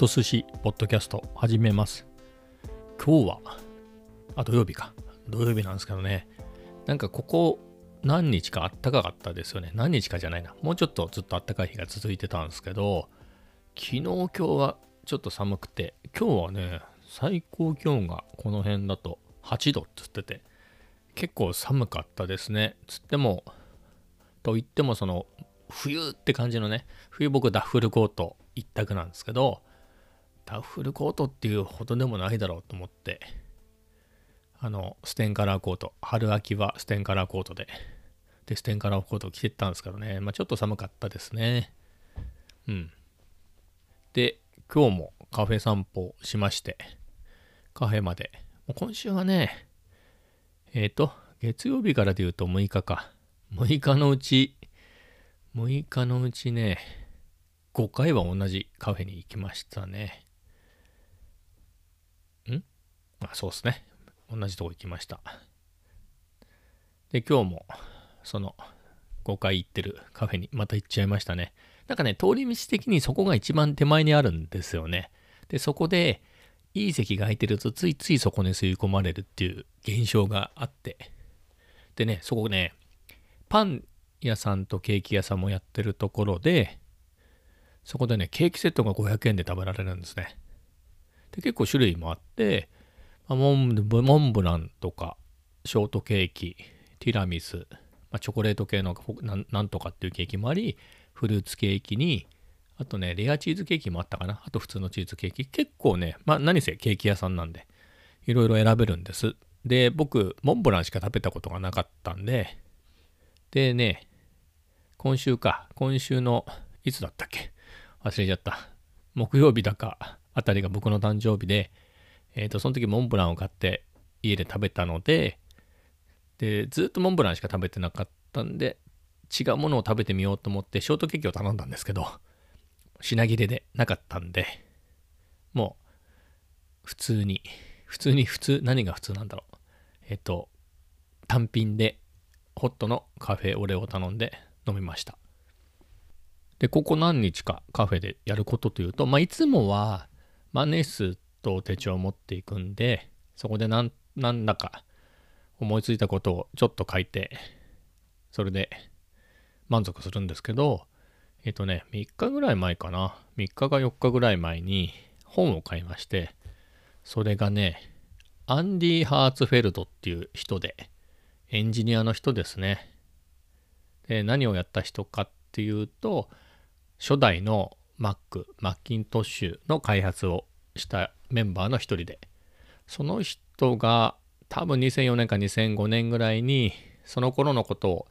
と寿司ポッドキャスト始めます。今日は、あ、土曜日か。土曜日なんですけどね。なんかここ何日かあったかかったですよね。何日かじゃないな。もうちょっとずっとあったかい日が続いてたんですけど、昨日今日はちょっと寒くて、今日はね、最高気温がこの辺だと8度っつってて、結構寒かったですね。つっても、と言ってもその冬って感じのね、冬僕ダッフルコート一択なんですけど、ダッフルコートっていうほどでもないだろうと思って、あの、ステンカラーコート、春秋はステンカラーコートで、で、ステンカラーコートを着てったんですけどね、まあちょっと寒かったですね。うん。で、今日もカフェ散歩しまして、カフェまで。もう今週はね、えっ、と、月曜日からで言うと6日か。6日のうち、6日のうちね、5回は同じカフェに行きましたね。あ、そうですね。同じとこ行きました。で、今日も、その、5回行ってるカフェにまた行っちゃいましたね。なんかね、通り道的にそこが一番手前にあるんですよね。で、そこで、いい席が空いてるとついついそこに吸い込まれるっていう現象があって。でね、そこね、パン屋さんとケーキ屋さんもやってるところで、そこでね、ケーキセットが500円で食べられるんですね。で、結構種類もあって、モンブモンブランとか、ショートケーキ、ティラミス、まあ、チョコレート系のななんとかっていうケーキもあり、フルーツケーキに、あとね、レアチーズケーキもあったかな。あと普通のチーズケーキ。結構ね、まあ何せケーキ屋さんなんで、いろいろ選べるんです。で、僕、モンブランしか食べたことがなかったんで、でね、今週か、今週の、いつだったっけ？忘れちゃった。木曜日だかあたりが僕の誕生日で、えっ、と、その時モンブランを買って家で食べたので、で、ずっとモンブランしか食べてなかったんで、違うものを食べてみようと思って、ショートケーキを頼んだんですけど、品切れでなかったんで、もう、普通に、普通に、普通、何が普通なんだろう。えっ、と、単品で、ホットのカフェオレを頼んで飲みました。で、ここ何日かカフェでやることというと、まあ、いつもは万年筆と手帳を持っていくんで、そこで何なんだか思いついたことをちょっと書いて、それで満足するんですけど、えっ、とね、3日ぐらい前かな。3日か4日ぐらい前に本を買いまして、それがね、アンディ・ハーツフェルドっていう人で、エンジニアの人ですね。で、何をやった人かっていうと、初代の Mac、マッキントッシュの開発をしたメンバーの一人で、その人が多分2004年か2005年ぐらいに、その頃のことを、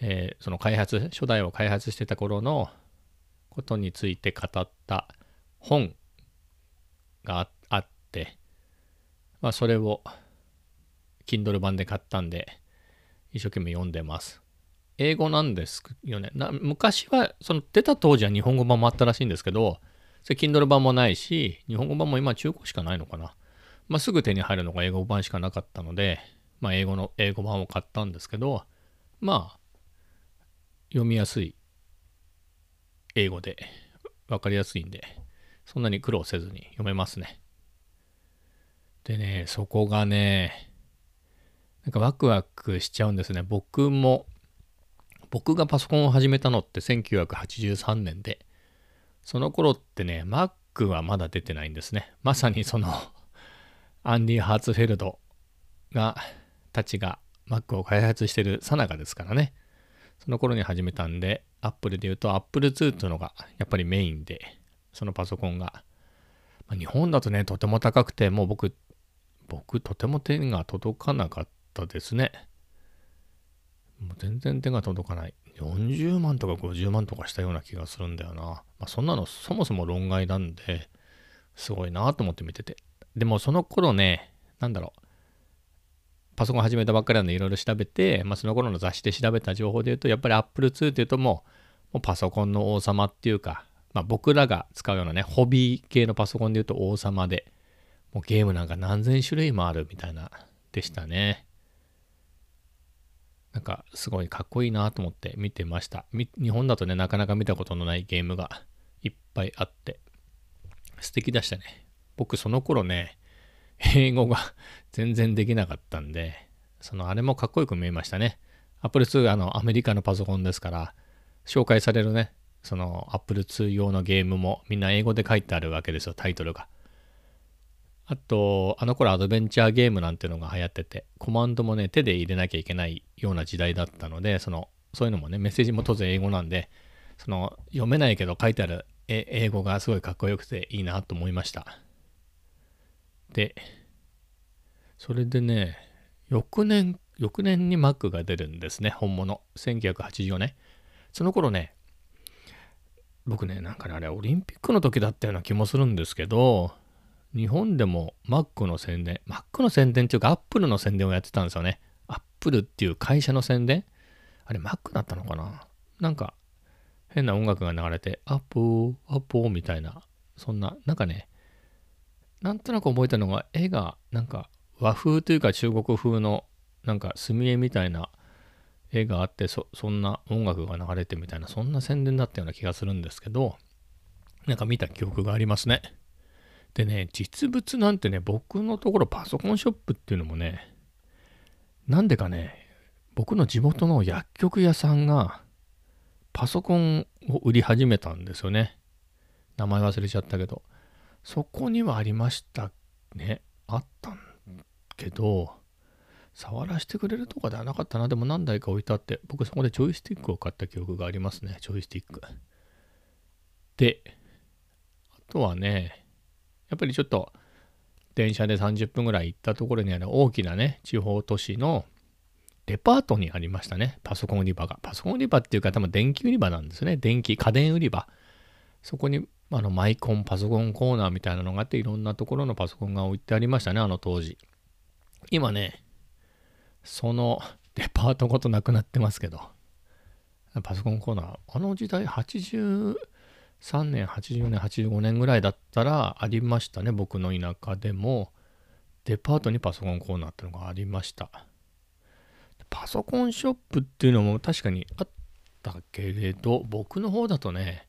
えーその開発、初代を開発してた頃のことについて語った本がああって、まあそれを Kindle 版で買ったんで、一生懸命読んでます。英語なんですよね。な昔は、その出た当時は日本語版もあったらしいんですけど、それ Kindle 版もないし、日本語版も今中古しかないのかな。まあ、すぐ手に入るのが英語版しかなかったので、まあ、英語の、英語版を買ったんですけど、まあ、読みやすい英語で、わかりやすいんで、そんなに苦労せずに読めますね。でね、そこがね、なんかワクワクしちゃうんですね。僕も、僕がパソコンを始めたのって1983年で、その頃ってね、Mac はまだ出てないんですね。まさにその、アンディ・ハーツフェルドが、たちが Mac を開発してるさなかですからね。その頃に始めたんで、Apple で言うと Apple II っていうのがやっぱりメインで、そのパソコンが。まあ日本だとね、とても高くて、もう僕、僕、とても手が届かなかったですね。もう全然手が届かない。40万とか50万とかしたような気がするんだよな。まあ、そんなのそもそも論外なんで、すごいなと思って見てて。でもその頃ね、なんだろう。パソコン始めたばっかりなんでいろいろ調べて、まあ、その頃の雑誌で調べた情報で言うと、やっぱり Apple II っていうともう、もうパソコンの王様っていうか、まあ、僕らが使うようなね、ホビー系のパソコンで言うと王様で、もうゲームなんか何千種類もあるみたいな、でしたね。なんかすごいかっこいいなと思って見てました。日本だとね、なかなか見たことのないゲームがいっぱいあって、素敵でしたね。僕その頃ね、英語が 全然できなかったんで、そのあれもかっこよく見えましたね。Apple II あのアメリカのパソコンですから、紹介されるね、その Apple II 用のゲームもみんな英語で書いてあるわけですよ、タイトルが。あと、あの頃アドベンチャーゲームなんていうのが流行ってて、コマンドもね、手で入れなきゃいけないような時代だったので、その、そういうのもね、メッセージも当然英語なんで、その、読めないけど書いてある英語がすごいかっこよくていいなと思いました。で、それでね、翌年、翌年に Mac が出るんですね、本物。1984年。その頃ね、僕ね、なんかね、あれ、オリンピックの時だったような気もするんですけど、日本でも Mac の宣伝、Mac の宣伝っていうか Apple の宣伝をやってたんですよね。Apple っていう会社の宣伝？あれ Mac だったのかな？なんか変な音楽が流れて、アップー、アップーみたいな、そんな、なんかね、なんとなく覚えたのが、絵が、なんか和風というか中国風の、なんか墨絵みたいな絵があってそ、そんな音楽が流れてみたいな、そんな宣伝だったような気がするんですけど、なんか見た記憶がありますね。でね、実物なんてね、僕のところパソコンショップっていうのもね、なんでかね、僕の地元の薬局屋さんが、パソコンを売り始めたんですよね。名前忘れちゃったけど。そこにはありましたね。あったんけど、触らせてくれるとかではなかったな。でも何台か置いてあって、僕そこでジョイスティックを買った記憶がありますね。ジョイスティック。で、あとはね、やっぱりちょっと電車で30分ぐらい行ったところにある大きなね、地方都市のデパートにありましたね。パソコン売り場が。パソコン売り場っていうか多分電気売り場なんですね。電気、家電売り場。そこにあのマイコン、パソコンコーナーみたいなのがあっていろんなところのパソコンが置いてありましたね。あの当時。今ね、その デパートごとなくなってますけど。パソコンコーナー。あの時代80 3年、80年、85年ぐらいだったらありましたね。僕の田舎でもデパートにパソコンコーナーってのがありました。パソコンショップっていうのも確かにあったけれど、僕の方だとね、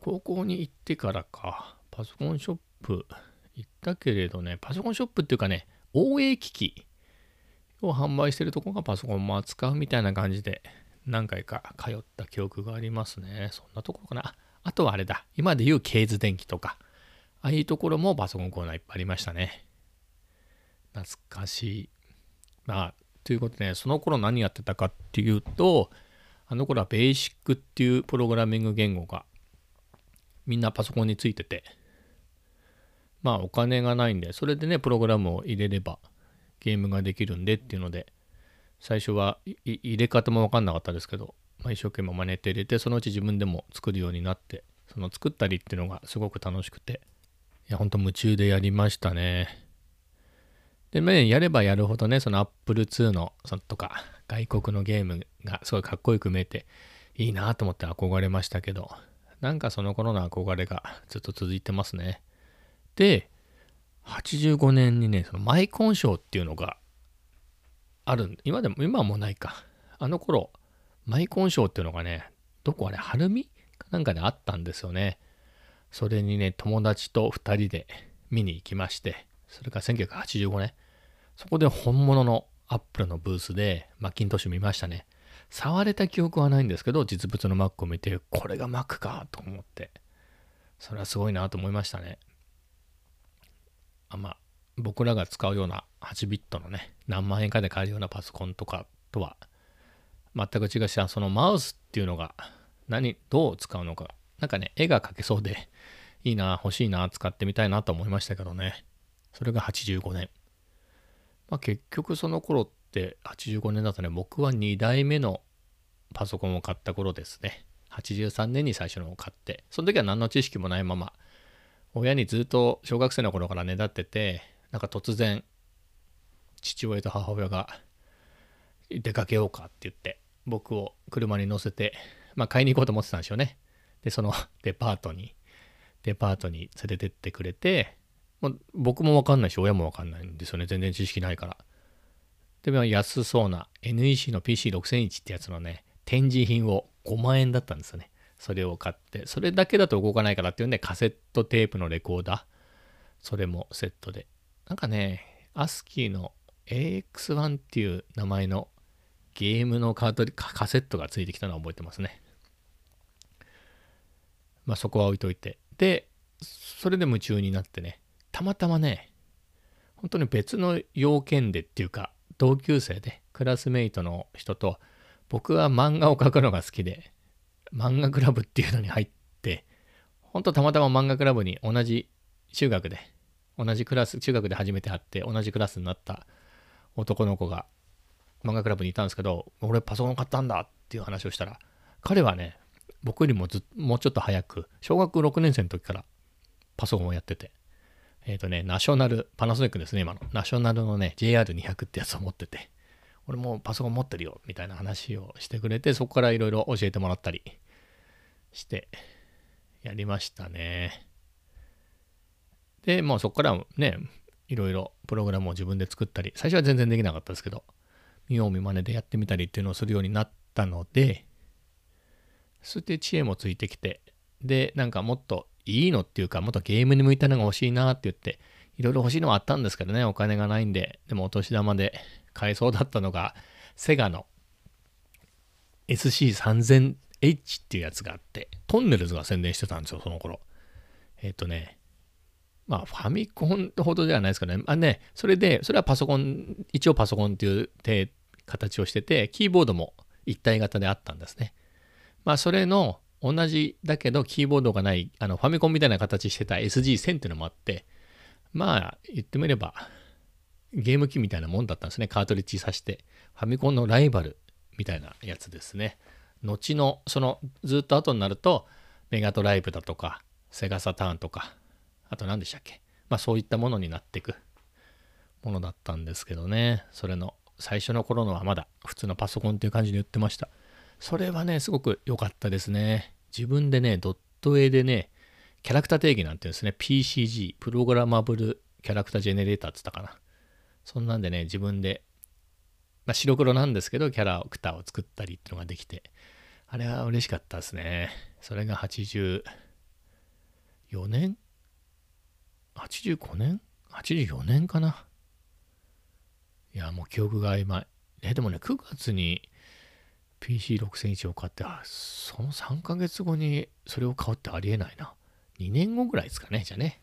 高校に行ってからか、パソコンショップ行ったけれどね、パソコンショップっていうかね、OA 機器を販売してるとこがパソコンも扱うみたいな感じで何回か通った記憶がありますね。そんなところかな。あとはあれだ。今で言うケーズ電機とか、ああいうところもパソコンコーナーいっぱいありましたね。懐かしい。まあ、ということで、ね、その頃何やってたかっていうと、あの頃はベーシックっていうプログラミング言語がみんなパソコンについてて、まあお金がないんで、それでね、プログラムを入れればゲームができるんでっていうので、最初は入れ方もわかんなかったですけど、まあ、一生懸命真似て入れて、そのうち自分でも作るようになって、その作ったりっていうのがすごく楽しくて、いや、ほんと夢中でやりましたね。で、ね、やればやるほどね、その Apple II のそのとか外国のゲームがすごいかっこよく見えていいなと思って憧れましたけど、なんかその頃の憧れがずっと続いてますね。で、85年にね、そのマイコン賞っていうのがある今でも、今はもうないか。あの頃、マイコン賞っていうのがね、どこあれ、晴海かなんかであったんですよね。それにね、友達と2人で見に行きまして、それから1985年、そこで本物のアップルのブースでマッキントッシュ見ましたね。触れた記憶はないんですけど、実物の Mac を見て、これが Mac かと思って、それはすごいなと思いましたね。あまあ、僕らが使うような8ビットのね、何万円かで買えるようなパソコンとかとは全く違うし、そのマウスっていうのが何、どう使うのか、なんかね、絵が描けそうで いいな、欲しいな、使ってみたいなと思いましたけどね。それが85年。まあ、結局その頃って85年だとね、僕は2代目のパソコンを買った頃ですね。83年に最初のを買って、その時は何の知識もないまま、親にずっと小学生の頃からねだってて、なんか突然、父親と母親が出かけようかって言って、僕を車に乗せて、まあ買いに行こうと思ってたんですよね。で、その デパートに、デパートに連れてってくれて、まあ、僕もわかんないし、親もわかんないんですよね。全然知識ないから。で、も安そうな NEC の PC6001 ってやつのね、展示品を5万円だったんですよね。それを買って、それだけだと動かないからっていうんで、カセットテープのレコーダー、それもセットで。なんかね、アスキーの AX1 っていう名前のゲームのカートカセットがついてきたのは覚えてますね。まあそこは置いといて。で、それで夢中になってね、たまたまね、本当に別の要件でっていうか、同級生で、クラスメイトの人と、僕は漫画を描くのが好きで、漫画クラブっていうのに入って、ほんとたまたま漫画クラブに同じ中学で、同じクラス、中学で初めて会って同じクラスになった男の子が漫画クラブにいたんですけど、俺パソコン買ったんだっていう話をしたら、彼はね、僕よりもずもうちょっと早く、小学6年生の時からパソコンをやってて、えっ、ー、とね、ナショナル、パナソニックですね、今の。ナショナルのね、JR200 ってやつを持ってて、俺もパソコン持ってるよ、みたいな話をしてくれて、そこからいろいろ教えてもらったりして、やりましたね。で、もうそこからね、いろいろプログラムを自分で作ったり、最初は全然できなかったですけど、見よう見まねでやってみたりっていうのをするようになったので、そして知恵もついてきて、で、なんかもっといいのっていうか、もっとゲームに向いたのが欲しいなって言って、いろいろ欲しいのはあったんですけどね、お金がないんで、でもお年玉で買えそうだったのが、セガの SC3000H っていうやつがあって、トンネルズが宣伝してたんですよ、その頃。えっ、ー、とね、まあ、ファミコンほどではないですかね。あね、それで、それはパソコン、一応パソコンっていう形をしてて、キーボードも一体型であったんですね。まあ、それの同じだけど、キーボードがない、あの、ファミコンみたいな形してた SG1000 っていうのもあって、まあ、言ってみれば、ゲーム機みたいなもんだったんですね。カートリッジ挿して。ファミコンのライバルみたいなやつですね。後の、その、ずっと後になると、メガドライブだとか、セガサターンとか、あと何でしたっけ？まあそういったものになっていくものだったんですけどね。それの最初の頃のはまだ普通のパソコンっていう感じで言ってました。それはね、すごく良かったですね。自分でね、ドット絵でね、キャラクター定義なんていうんですね。PCG、プログラマブルキャラクタージェネレーターって言ったかな。そんなんでね、自分で、まあ、白黒なんですけど、キャラクターを作ったりっていうのができて、あれは嬉しかったですね。それが84年85年 ?84 年かな？いや、もう記憶が曖昧。え、でもね、9月に PC6001 を買って、あ、その3ヶ月後にそれを買うってありえないな。2年後ぐらいですかね、じゃあね。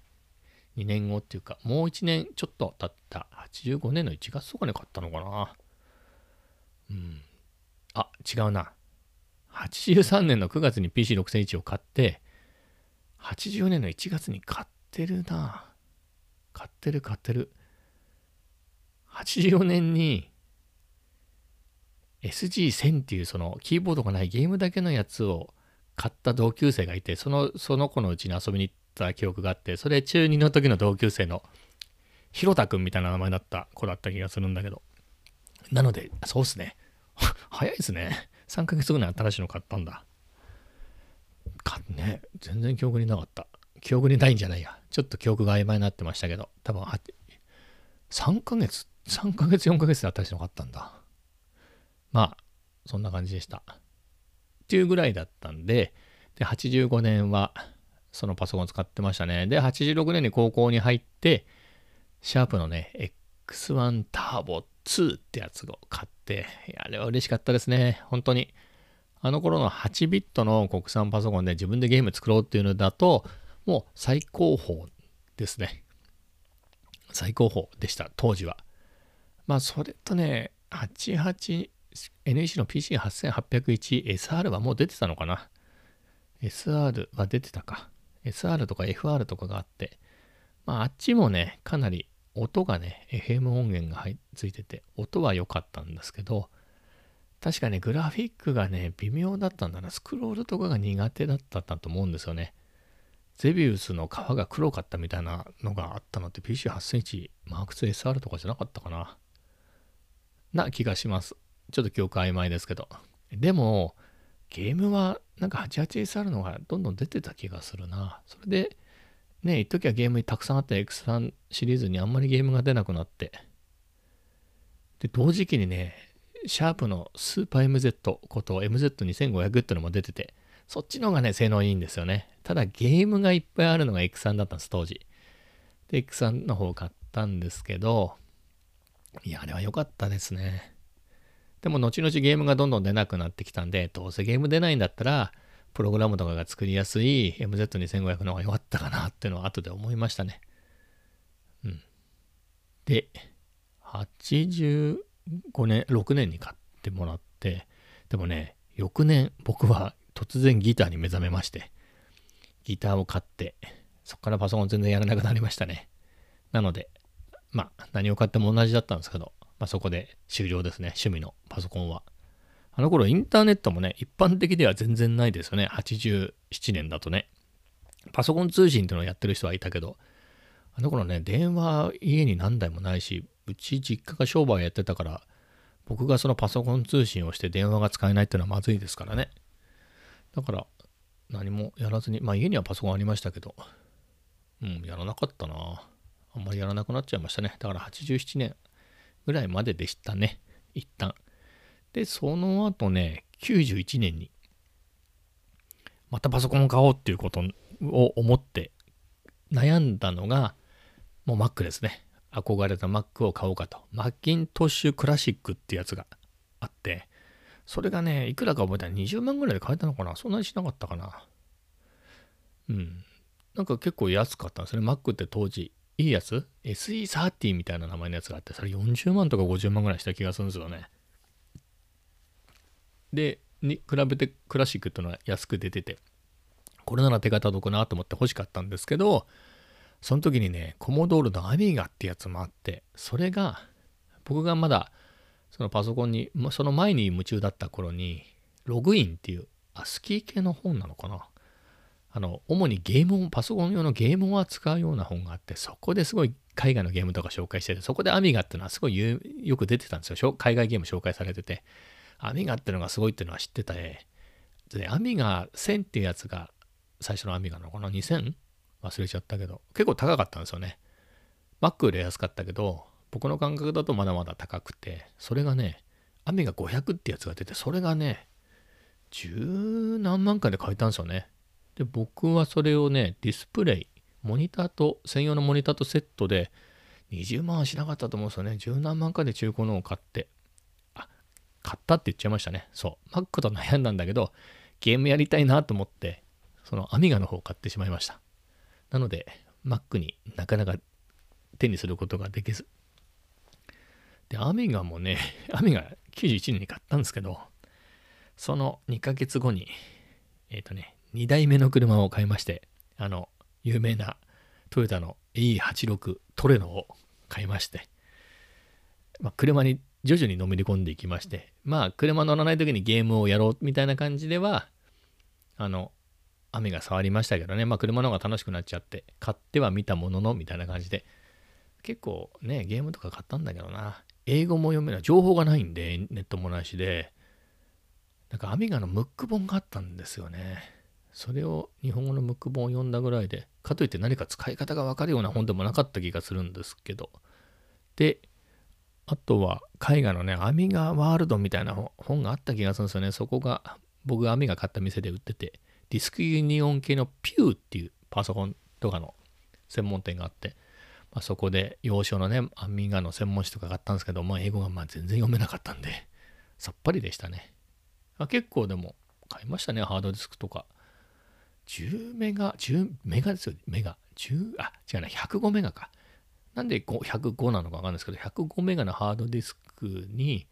2年後っていうか、もう1年ちょっと経った85年の1月とかに買ったのかな。うん。あ、違うな。83年の9月に PC6001 を買って、80年の1月に買っってるな。買ってる買ってる。84年に SG1000 っていうそのキーボードがないゲームだけのやつを買った同級生がいて、そのその子のうちに遊びに行った記憶があって、それ中2の時の同級生のひろたくんみたいな名前だった子だった気がするんだけど。なので、そうっすね。早いですね。3ヶ月後に新しいの買ったんだ。かね、全然記憶になかった。記憶にないんじゃないや。ちょっと記憶が曖昧になってましたけど、多分3ヶ月、3ヶ月、4ヶ月で新しいのがあったんだ。まあ、そんな感じでした。っていうぐらいだったんで、で、85年はそのパソコン使ってましたね。で、86年に高校に入って、シャープのね、X1 ターボ2ってやつを買って、あれは嬉しかったですね。本当に。あの頃の8ビットの国産パソコンで自分でゲーム作ろうっていうのだと、もう最高峰ですね。最高峰でした、当時は。まあ、それとね、88、NEC の PC8801SR はもう出てたのかな ?SR は出てたか。SR とか FR とかがあって、まあ、あっちもね、かなり音がね、FM 音源がついてて、音は良かったんですけど、確かね、グラフィックがね、微妙だったんだな。スクロールとかが苦手だったんだと思うんですよね。ゼビウスの皮が黒かったみたいなのがあったのって PC8001 マーク 2SR とかじゃなかったかなな気がします。ちょっと記憶曖昧ですけど。でも、ゲームはなんか 88SR の方がどんどん出てた気がするな。それで、ね、一時はゲームにたくさんあった X3 シリーズにあんまりゲームが出なくなって。で、同時期にね、シャープのスーパー MZ こと MZ2500 ってのも出てて、そっちの方がね、性能いいんですよね。ただゲームがいっぱいあるのが X3 だったんです、当時。で、X3 の方を買ったんですけど、いや、あれは良かったですね。でも後々ゲームがどんどん出なくなってきたんで、どうせゲーム出ないんだったら、プログラムとかが作りやすい MZ2500 の方が良かったかなっていうのは後で思いましたね。うん。で、85年、6年に買ってもらって、でもね、翌年僕は突然ギターに目覚めまして、ギターを買って、そこからパソコン全然やらなくなりましたね。なので、まあ何を買っても同じだったんですけど、まあ、そこで終了ですね、趣味のパソコンは。あの頃インターネットもね、一般的では全然ないですよね。87年だとね。パソコン通信っていうのをやってる人はいたけど、あの頃ね、電話家に何台もないし、うち実家が商売やってたから、僕がそのパソコン通信をして電話が使えないっていうのはまずいですからね。だから、何もやらずに、まあ家にはパソコンありましたけど、うん、やらなかったな。あんまりやらなくなっちゃいましたね。だから87年ぐらいまででしたね。一旦。で、その後ね、91年に、またパソコンを買おうっていうことを思って悩んだのが、もう Mac ですね。憧れた Mac を買おうかと。マッキントッシュクラシックってやつが、それがね、いくらか覚えたら20万ぐらいで買えたのかな？そんなにしなかったかな？うん。なんか結構安かったんですね。Mac って当時、いいやつ ?SE30 みたいな名前のやつがあって、それ40万とか50万ぐらいした気がするんですよね。で、に比べてクラシックっていうのは安く出てて、これなら手が届くなと思って欲しかったんですけど、その時にね、コモドールのアミーガってやつもあって、それが、僕がまだ、そのパソコンに、その前に夢中だった頃に、ログインっていう、あ、スキー系の本なのかな？あの、主にゲームを、パソコン用のゲームを扱うような本があって、そこですごい海外のゲームとか紹介してて、そこでアミガっていうのはすごいよく出てたんですよ。海外ゲーム紹介されてて、アミガっていうのがすごいっていうのは知ってたで、で、アミガ1000っていうやつが最初のアミガなのかな ?2000? 忘れちゃったけど、結構高かったんですよね。Mac より安かったけど、僕の感覚だとまだまだ高くて、それがね、アミガ500ってやつが出て、それがね、十何万回で買えたんですよね。で、僕はそれをね、ディスプレイ、モニターと、専用のモニターとセットで、20万はしなかったと思うんですよね。十何万回で中古のを買って。あ、買ったって言っちゃいましたね。そう。Mac と悩んだんだけど、ゲームやりたいなと思って、そのアミガの方を買ってしまいました。なので、Mac になかなか手にすることができず。で、アミガもね、アミガ91年に買ったんですけど、その2ヶ月後に、えっ、ー、とね、2台目の車を買いまして、あの、有名なトヨタの E86 トレノを買いまして、まあ、車に徐々にのめり込んでいきまして、まあ、車乗らない時にゲームをやろうみたいな感じでは、あの、雨が触りましたけどね、まあ、車の方が楽しくなっちゃって、買っては見たものの、みたいな感じで、結構ね、ゲームとか買ったんだけどな、英語も読めない、情報がないんで、ネットもないしで、なんかアミガのムック本があったんですよね。それを日本語のムック本を読んだぐらいで、かといって何か使い方がわかるような本でもなかった気がするんですけど。で、あとは絵画のね、アミガワールドみたいな本があった気がするんですよね。そこが僕がアミガ買った店で売ってて、ディスクユニオン系のピューっていうパソコンとかの専門店があって、まあ、そこで洋書のね、アミガの専門誌とか買ったんですけど、まあ、英語がまあ全然読めなかったんで、さっぱりでしたね。あ結構でも買いましたね、ハードディスクとか。10メガ、10メガですよ、メガ。10、あ、違うな、105メガか。なんで105なのかわかんないですけど、105メガのハードディスクに、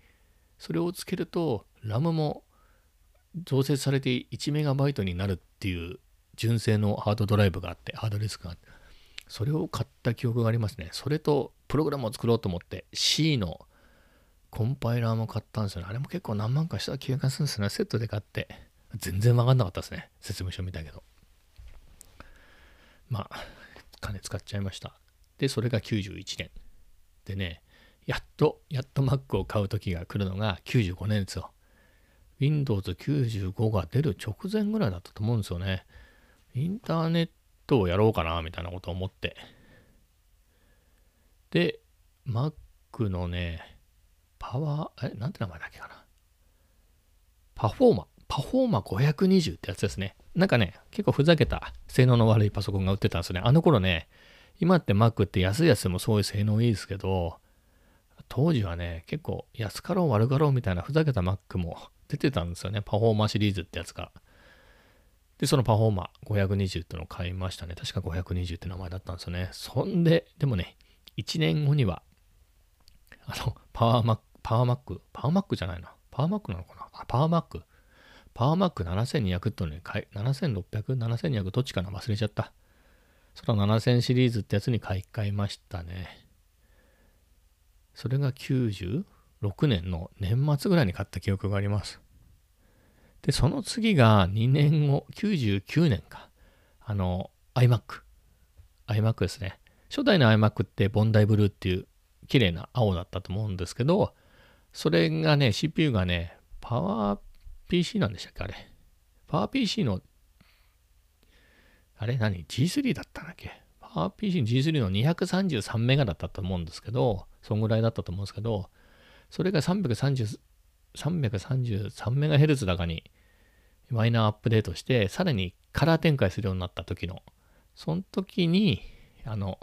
それをつけると、ラムも増設されて1メガバイトになるっていう純正のハードドライブがあって、ハードディスクがあって、それを買った記憶がありますね。それと、プログラムを作ろうと思って、C のコンパイラーも買ったんですよね。あれも結構何万かした気がするんですね。セットで買って。全然わかんなかったですね。説明書見たけど。まあ、金使っちゃいました。で、それが91年。でね、やっと、やっと Mac を買う時が来るのが95年ですよ。Windows 95が出る直前ぐらいだったと思うんですよね。インターネットトをやろうかな、みたいなことを思って。で、Mac のね、パワー、え、なんて名前だっけかな。パフォーマ、パフォーマ520ってやつですね。なんかね、結構ふざけた性能の悪いパソコンが売ってたんですね。あの頃ね、今って Mac って安いやつでもそういう性能いいですけど、当時はね、結構安かろう悪かろうみたいなふざけた Mac も出てたんですよね。パフォーマーシリーズってやつが。で、そのパフォーマー520ってのを買いましたね。確か520って名前だったんですよね。そんで、でもね、1年後には、あの、パワーマック、パワーマック、パワーマックじゃないな。パワーマックなのかな？あ、パワーマック。パワーマック7200ってのに買い、7600、7200どっちかな？忘れちゃった。その7000シリーズってやつに買い替えましたね。それが96年の年末ぐらいに買った記憶があります。で、その次が2年後、99年か。あの、iMac。iMac ですね。初代の iMac ってボンダイブルーっていう綺麗な青だったと思うんですけど、それがね、CPU がね、パワー PC なんでしたっけあれ。パワー PC の、あれ何 ?G3 だったんだっけ？パワー PC の G3 の233メガだったと思うんですけど、そんぐらいだったと思うんですけど、それが330 333メガヘルツ高にマイナーアップデートして、さらにカラー展開するようになった時の、その時に、あの、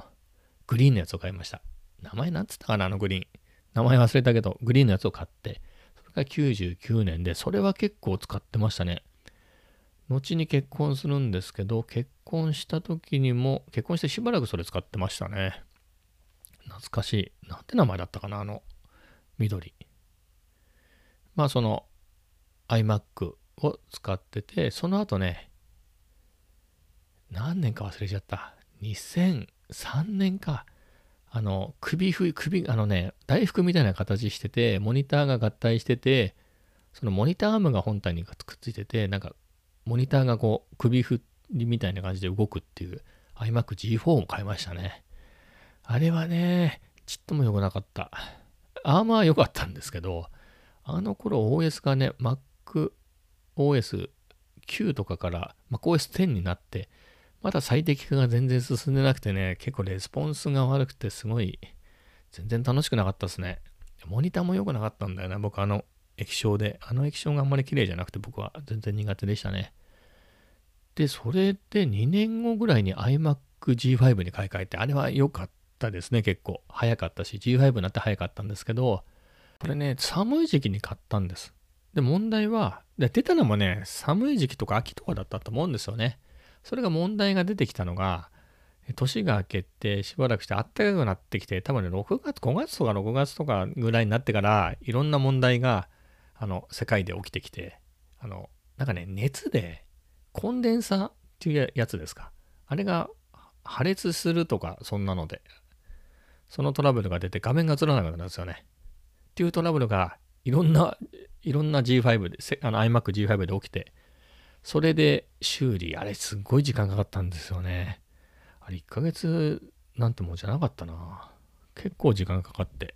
グリーンのやつを買いました。名前なんつったかな、あのグリーン。名前忘れたけど、グリーンのやつを買って、それが99年で、それは結構使ってましたね。後に結婚するんですけど、結婚した時にも、結婚してしばらくそれ使ってましたね。懐かしい。なんて名前だったかな、あの、緑。まあその iMac を使ってて、その後ね、何年か忘れちゃった。2003年か。あの、首ふ、首、あのね、大福みたいな形してて、モニターが合体してて、そのモニターアームが本体にくっついてて、なんか、モニターがこう、首振りみたいな感じで動くっていう iMac G4 を買いましたね。あれはね、ちっとも良くなかった。アーマーは良かったんですけど、あの頃 OS がね、MacOS9 とかから MacOS10 になって、まだ最適化が全然進んでなくてね、結構レスポンスが悪くてすごい、全然楽しくなかったですね。モニターも良くなかったんだよね、僕あの液晶で。あの液晶があんまり綺麗じゃなくて僕は全然苦手でしたね。で、それで2年後ぐらいに iMac G5 に買い替えて、あれは良かったですね、結構。早かったし、G5 になって早かったんですけど、これね、寒い時期に買ったんです。で、問題は、で出たのもね、寒い時期とか秋とかだったと思うんですよね。それが問題が出てきたのが、年が明けてしばらくして暖かくなってきて、多分ね、6月、5月とか6月とかぐらいになってから、いろんな問題が、あの、世界で起きてきて、あの、なんかね、熱で、コンデンサーっていうやつですか。あれが破裂するとか、そんなので、そのトラブルが出て画面が映らなくなるんですよね。っていうトラブルがいろんな、いろんな G5 で、あの iMac G5 で起きて、それで修理、あれすっごい時間かかったんですよね。あれ1ヶ月なんてもんじゃなかったな。結構時間かかって。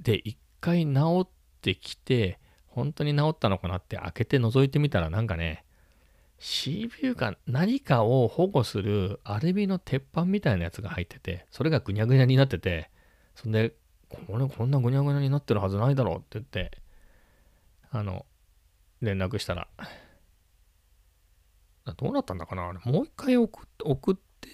で、一回治ってきて、本当に治ったのかなって開けて覗いてみたらなんかね、CPU か何かを保護するアルミの鉄板みたいなやつが入ってて、それがぐにゃぐにゃになってて、そんでこれこんなぐにゃぐにゃになってるはずないだろうって言って、あの、連絡したら、どうなったんだかな？あれもう一回送って、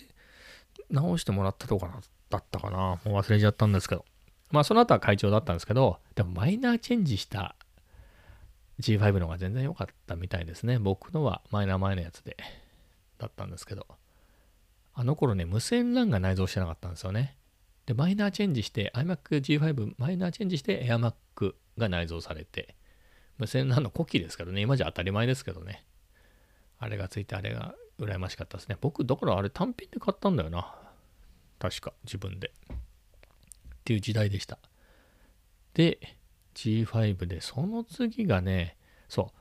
直してもらったとかだったかな？もう忘れちゃったんですけど。まあその後は会長だったんですけど、でもマイナーチェンジした G5 の方が全然良かったみたいですね。僕のはマイナー前のやつで、だったんですけど。あの頃ね、無線 LAN が内蔵してなかったんですよね。で、マイナーチェンジして、iMac G5 マイナーチェンジして AirMac が内蔵されて、無線 LAN の古希ですけどね、今じゃ当たり前ですけどね。あれがついて、あれが羨ましかったですね。僕、だからあれ単品で買ったんだよな。確か、自分で。っていう時代でした。で、G5 で、その次がね、そう、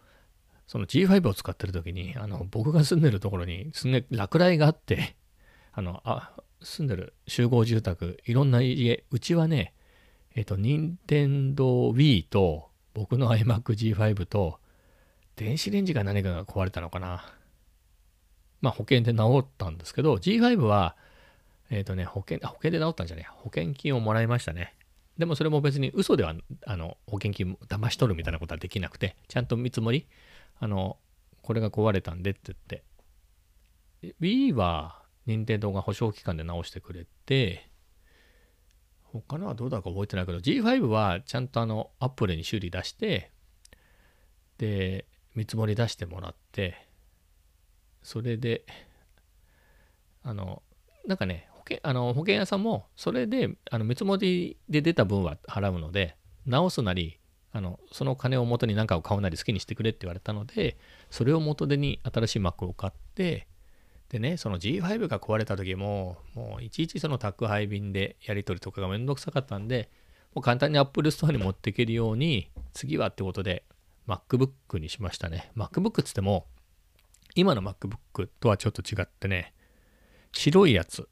その G5 を使ってる時に、あの、僕が住んでるところに、すげえ落雷があって、あの、あ、住んでる集合住宅、いろんな家、うちはね、えっ、ー、と、任天堂 Wii と、僕の iMac G5 と、電子レンジが何かが壊れたのかな。まあ保険で治ったんですけど、G5 は、えっ、ー、とね、保険、保険で治ったんじゃね保険金をもらいましたね。でもそれも別に嘘ではあの保険金騙し取るみたいなことはできなくてちゃんと見積もりあのこれが壊れたんでって言って Wii は任天堂が保証期間で直してくれて他のはどうだか覚えてないけど G5 はちゃんとあのアップルに修理出してで見積もり出してもらってそれであのなんかね保険あの保険屋さんもそれであの見積もりで出た分は払うので直すなりあのその金を元に何かを買うなり好きにしてくれって言われたのでそれを元手に新しい Mac を買ってでねその G5 が壊れた時ももういちいちその宅配便でやり取りとかがめんどくさかったんでもう簡単に Apple Store に持っていけるように次はってことで MacBook にしましたね MacBook っつっても今の MacBook とはちょっと違ってね白いやつ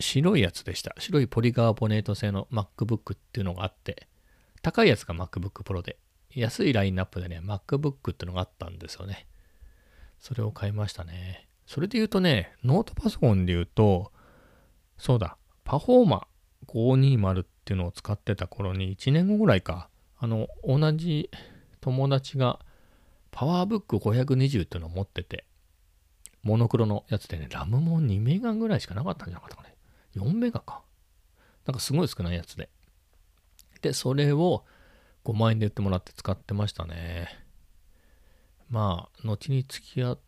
白いやつでした白いポリカーボネート製の MacBook っていうのがあって高いやつが MacBook Pro で、安いラインナップでね、MacBook っていうのがあったんですよね。それを買いましたね。それで言うとね、ノートパソコンで言うと、そうだ、パフォーマ520っていうのを使ってた頃に1年後ぐらいか、あの、同じ友達がパワーブック520っていうのを持ってて、モノクロのやつでね、ラムも2メガぐらいしかなかったんじゃなかったかね。4メガか。なんかすごい少ないやつで。で、それを5万円で売ってもらって使ってましたね。まあ、後に付き合った、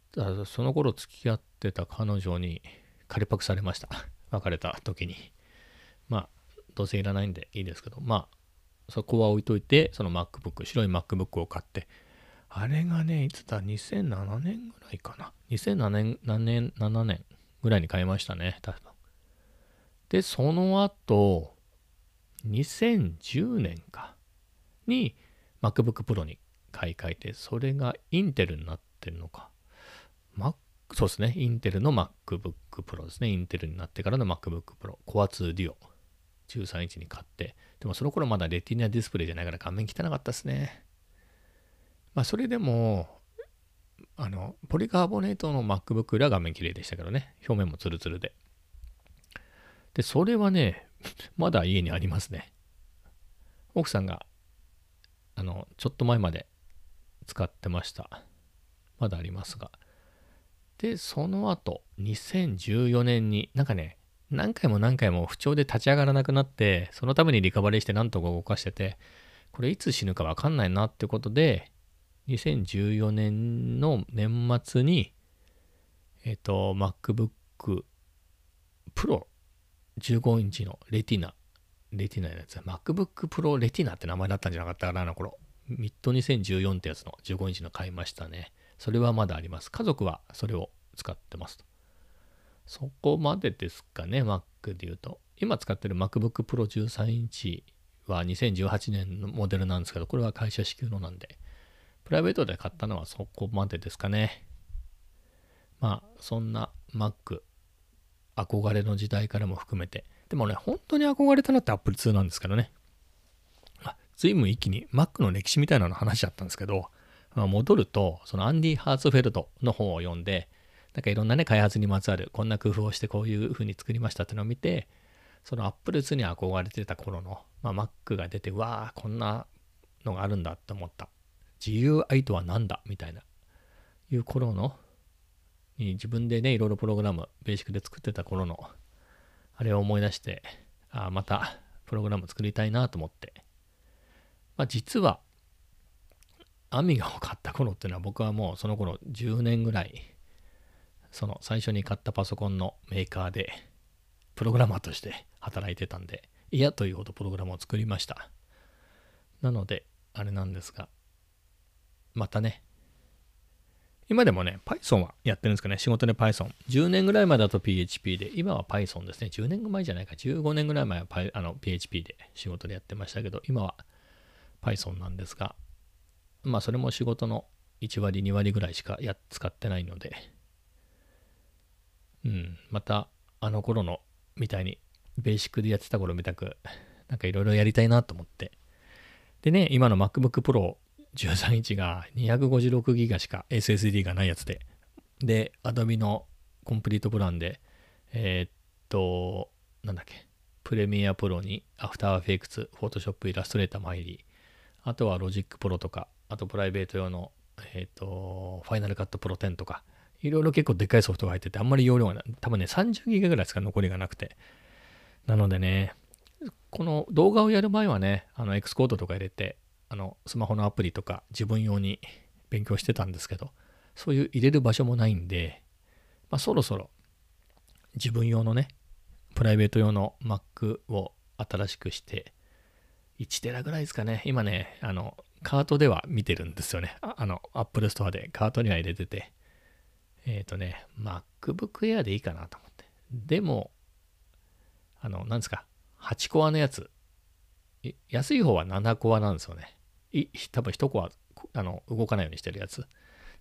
その頃付き合ってた彼女に借りパクされました。別れた時に。まあ、どうせいらないんでいいですけど、まあ、そこは置いといて、その MacBook、白い MacBook を買って、あれがね、いつだ、2007年ぐらいかな。2007年、何年、7年ぐらいに買いましたね、多分。で、その後、2010年かに MacBook Pro に買い替えて、それがインテルになってるのか。Mac、そうですね。インテルの MacBook Pro ですね。インテルになってからの MacBook Pro。Core 2 Duo。13インチに買って。でもその頃まだレティナディスプレイじゃないから画面汚かったですね。まあそれでも、あの、ポリカーボネートの MacBook よりは画面綺麗でしたけどね。表面もツルツルで。で、それはね、まだ家にありますね。奥さんが、あの、ちょっと前まで使ってました。まだありますが。で、その後、2014年に、なんかね、何回も何回も不調で立ち上がらなくなって、そのためにリカバリーしてなんとか動かしてて、これいつ死ぬかわかんないなってことで、2014年の年末に、えっ、ー、と、MacBook Pro 15インチのレティナ、レティナのやつ、MacBook Pro レティナって名前だったんじゃなかったかな、あの頃。ミッド2014ってやつの15インチの買いましたね。それはまだあります。家族はそれを使ってますと。そこまでですかね、Mac で言うと。今使ってる MacBook Pro 13インチは2018年のモデルなんですけど、これは会社支給のなんで、プライベートで買ったのはそこまでですかね。まあ、そんな Mac 憧れの時代からも含めて。でもね、本当に憧れたのって Apple II なんですけどね。あ、随分一気に Mac の歴史みたいなの話しちゃったんですけど、戻ると、そのアンディ・ハーツフェルトの本を読んで、なんかいろんなね、開発にまつわる、こんな工夫をしてこういう風に作りましたってのを見て、その Apple II に憧れてた頃の、まあ、Mac が出て、うわあ、こんなのがあるんだって思った。自由愛とは何だみたいな、いう頃のに自分でね、いろいろプログラム、ベーシックで作ってた頃の、あれを思い出して、あまたプログラム作りたいなと思って。まあ実は、アミガを買った頃っていうのは僕はもうその頃10年ぐらい、その最初に買ったパソコンのメーカーで、プログラマーとして働いてたんで、嫌というほどプログラムを作りました。なので、あれなんですが、またね、今でもね、Python はやってるんですかね。仕事で Python。10年ぐらい前だと PHP で、今は Python ですね。10年前じゃないか。15年ぐらい前はあの PHP で仕事でやってましたけど、今は Python なんですが、まあそれも仕事の1割、2割ぐらいしかや使ってないので、うん、またあの頃のみたいに、ベーシックでやってた頃みたく、なんかいろいろやりたいなと思って。でね、今の MacBook Pro 13インチが256ギガしか SSD がないやつで、で、Adobe のコンプリートプランで、えー、っと、なんだっけ、プレミアプロにアフターエフェクツ、フォトショップ、イラストレーター周り、あとはロジックプロとか、あとプライベート用の、えっ、ー、と、ファイナルカットプロ10とか、いろいろ結構でっかいソフトが入ってて、あんまり容量が多分ね、30ギガぐらいしか残りがなくて。なのでね、この動画をやる場合はね、あの、エクスコードとか入れて、あの、スマホのアプリとか自分用に勉強してたんですけど、そういう入れる場所もないんで、まあ、そろそろ自分用のね、プライベート用の Mac を新しくして、1テラぐらいですかね。今ね、あの、カートでは見てるんですよね。あの、Apple Store でカートには入れてて。えっ、ー、とね、MacBook Air でいいかなと思って。でも、あの、なんですか、8コアのやつ。安い方は7コアなんですよね。多分1コア、あの、動かないようにしてるやつ。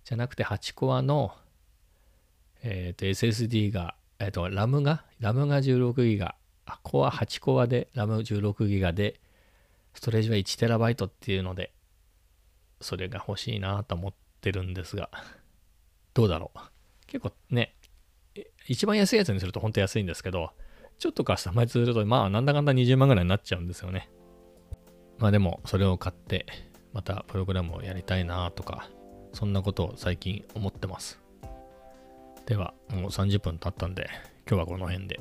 じゃなくて8コアの、えっ、ー、と、SSD が、えっ、ー、と、RAM が、RAM が16ギガ、あコア8コアで RAM16 ギガで、ストレージは 1TB っていうので、それが欲しいなと思ってるんですが、どうだろう。結構ね、一番安いやつにすると本当安いんですけど、ちょっとカスタマイズすると、まあ、なんだかんだ20万ぐらいになっちゃうんですよね。まあでも、それを買って、またプログラムをやりたいなとか、そんなことを最近思ってます。では、もう30分経ったんで、今日はこの辺で。